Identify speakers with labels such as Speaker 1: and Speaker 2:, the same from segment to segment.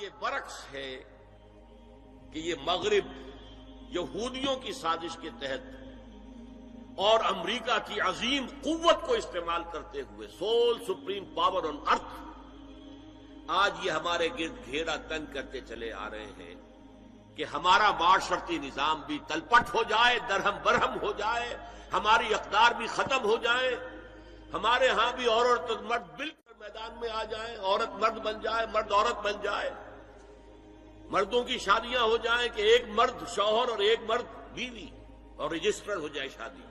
Speaker 1: یہ برعکس ہے کہ یہ مغرب یہودیوں کی سازش کے تحت اور امریکہ کی عظیم قوت کو استعمال کرتے ہوئے sole supreme power on earth آج یہ ہمارے گرد گھیرا تنگ کرتے چلے آ رہے ہیں کہ ہمارا معاشرتی نظام بھی تلپٹ ہو جائے، درہم برہم ہو جائے، ہماری اقدار بھی ختم ہو جائے، ہمارے ہاں بھی عورت مرد بالکل میدان میں آ جائے عورت مرد بن جائے، مرد عورت بن جائے۔ مردوں کی شادیاں ہو جائیں کہ ایک مرد شوہر اور ایک مرد بیوی اور رجسٹر ہو جائے شادی۔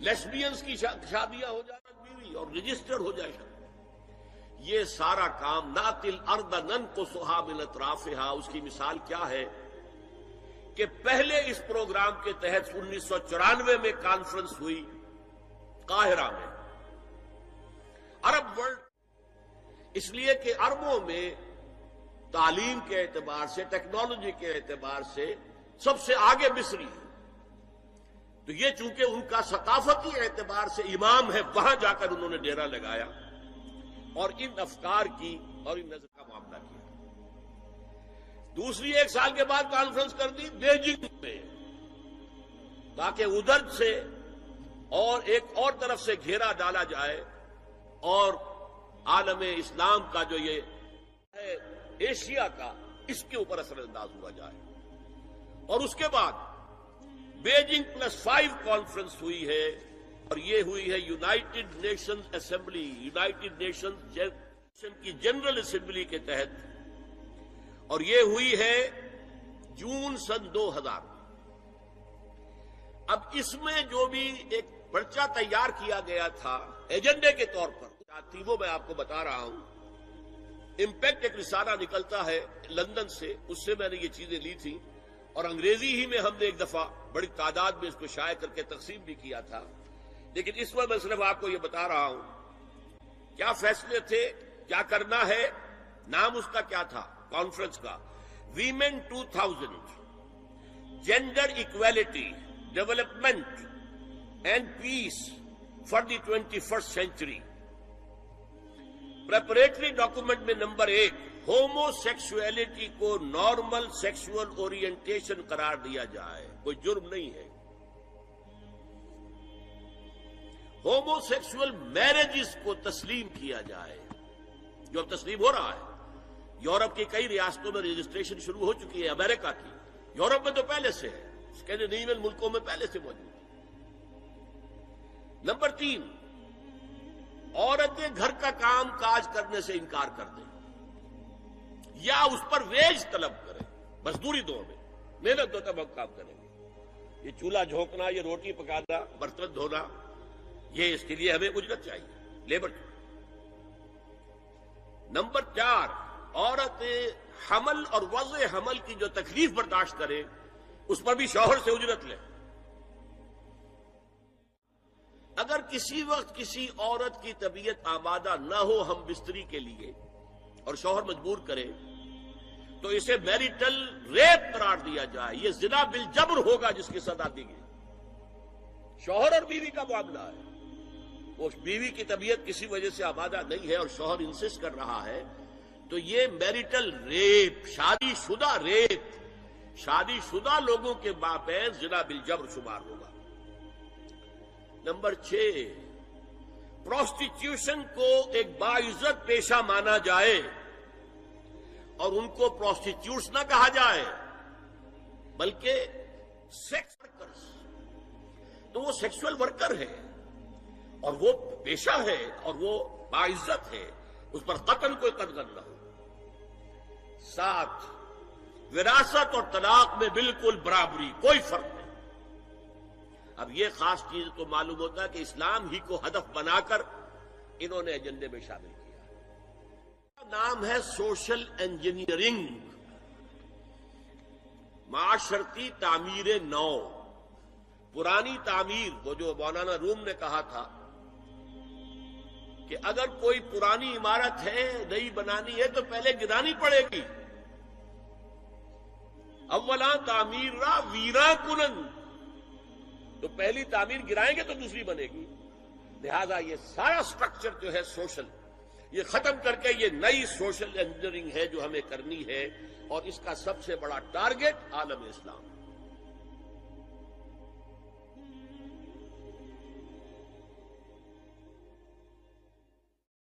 Speaker 1: لیسبینس کی شادیاں ہو جائیں بیوی اور رجسٹر ہو جائے شادی۔ یہ سارا کام ناتل ارد نن کو سہا ملت اس کی مثال کیا ہے؟ کہ پہلے اس پروگرام کے تحت انیس سو چورانوے میں کانفرنس ہوئی قاہرہ میں۔ عرب ورلڈ اس لیے کہ اربوں میں تعلیم کے اعتبار سے، ٹیکنالوجی کے اعتبار سے سب سے آگے مصری ہے۔ تو یہ چونکہ ان کا ثقافتی اعتبار سے امام ہے، وہاں جا کر انہوں نے ڈیرا لگایا اور ان افکار کی اور ان نظر کا معاملہ کیا۔ دوسری ایک سال کے بعد کانفرنس کر دی بیجنگ میں، تاکہ ادھر سے اور ایک اور طرف سے گھیرا ڈالا جائے اور عالم اسلام کا جو یہ ایشیا کا اس کے اوپر اثر انداز ہوا جائے۔ اور اس کے بعد بیجنگ پلس فائیو کانفرنس ہوئی ہے اور یہ ہوئی ہے united nation assembly, united nation کی جنرل اسمبلی کے تحت۔ اور یہ ہوئی ہے جون سن دو ہزار۔ اب اس میں جو بھی ایک پرچہ تیار کیا گیا تھا، ایجنڈے کے طور پر۔ وہ میں آپ کو بتا رہا ہوں۔ امپیکٹ ایک رسالہ نکلتا ہے لندن سے، اس سے میں نے یہ چیزیں لی تھیں۔ اور انگریزی ہی میں ہم نے ایک دفعہ بڑی تعداد میں اس کو شائع کر کے تقسیم بھی کیا تھا۔ لیکن اس وقت میں صرف آپ کو یہ بتا رہا ہوں، کیا فیصلے تھے، کیا کرنا ہے؟ نام اس کا کیا تھا؟ کانفرنس کا۔ Women two thousand gender equality development and peace for the twenty first century preparatory document میں نمبر ایک ہومو سیکسولیٹی کو نارمل سیکسول اورینٹیشن قرار دیا جائے، کوئی جرم نہیں ہے۔ ہومو سیکسل میرجز کو تسلیم کیا جائے، جو اب تسلیم ہو رہا ہے۔ یورپ کی کئی ریاستوں میں رجسٹریشن شروع ہو چکی ہے، امریکہ کی۔ یورپ میں تو پہلے سے ہے اسکینڈینیوین ملکوں میں پہلے سے موجود ہے۔ نمبر تین عورتیں گھر کا کام کاج کرنے سے انکار کر دیں یا اس پر ویج طلب کریں، مزدوری دو میں، محنت دو تب ہم کام کریں گے۔ یہ چولہا جھونکنا، یہ روٹی پکانا، برتن دھونا، یہ اس کے لیے ہمیں اجرت چاہیے، لیبر نمبر چار، عورتیں حمل اور وضع حمل کی جو تکلیف برداشت کریں، اس پر بھی شوہر سے اجرت لیں۔ اگر کسی وقت کسی عورت کی طبیعت آمادہ نہ ہو ہم بستری کے لیے اور شوہر مجبور کرے، تو اسے میریٹل ریپ قرار دیا جائے۔ یہ ضلع بل جبر ہوگا جس کی سزا دی گئی۔ شوہر اور بیوی کا معاملہ ہے۔ وہ بیوی کی طبیعت کسی وجہ سے آبادہ نہیں ہے اور شوہر انسسٹ کر رہا ہے، تو یہ میریٹل ریپ، شادی شدہ ریپ، شادی شدہ لوگوں کے باپین ضلع بل جبر شمار ہوگا۔ نمبر چھ، پروسٹیٹیوشن کو ایک باعزت پیشہ مانا جائے اور ان کو پروسٹیٹیوٹس نہ کہا جائے، بلکہ سیکس ورکرس تو وہ سیکسل ورکر ہے اور وہ پیشہ ہے اور وہ باعزت ہے اس پر قتل کوئی قدر نہ ہو۔ ساتھ، وراثت اور طلاق میں بالکل برابری، کوئی فرق اب یہ خاص چیز تو معلوم ہوتا ہے کہ اسلام ہی کو ہدف بنا کر انہوں نے ایجنڈے میں شامل کیا۔ نام ہے سوشل انجینئرنگ۔ معاشرتی تعمیر نو۔ پرانی تعمیر، وہ جو مولانا روم نے کہا تھا کہ اگر کوئی پرانی عمارت ہے، نئی بنانی ہے، تو پہلے گرانی پڑے گی۔ اولا تعمیر را ویرا کنن۔ تو پہلی تعمیر گرائیں گے تو دوسری بنے گی۔ لہذا یہ سارا سٹرکچر جو ہے سوشل یہ ختم کر کے یہ نئی سوشل انجینئرنگ ہے جو ہمیں کرنی ہے اور اس کا سب سے بڑا ٹارگٹ عالم اسلام۔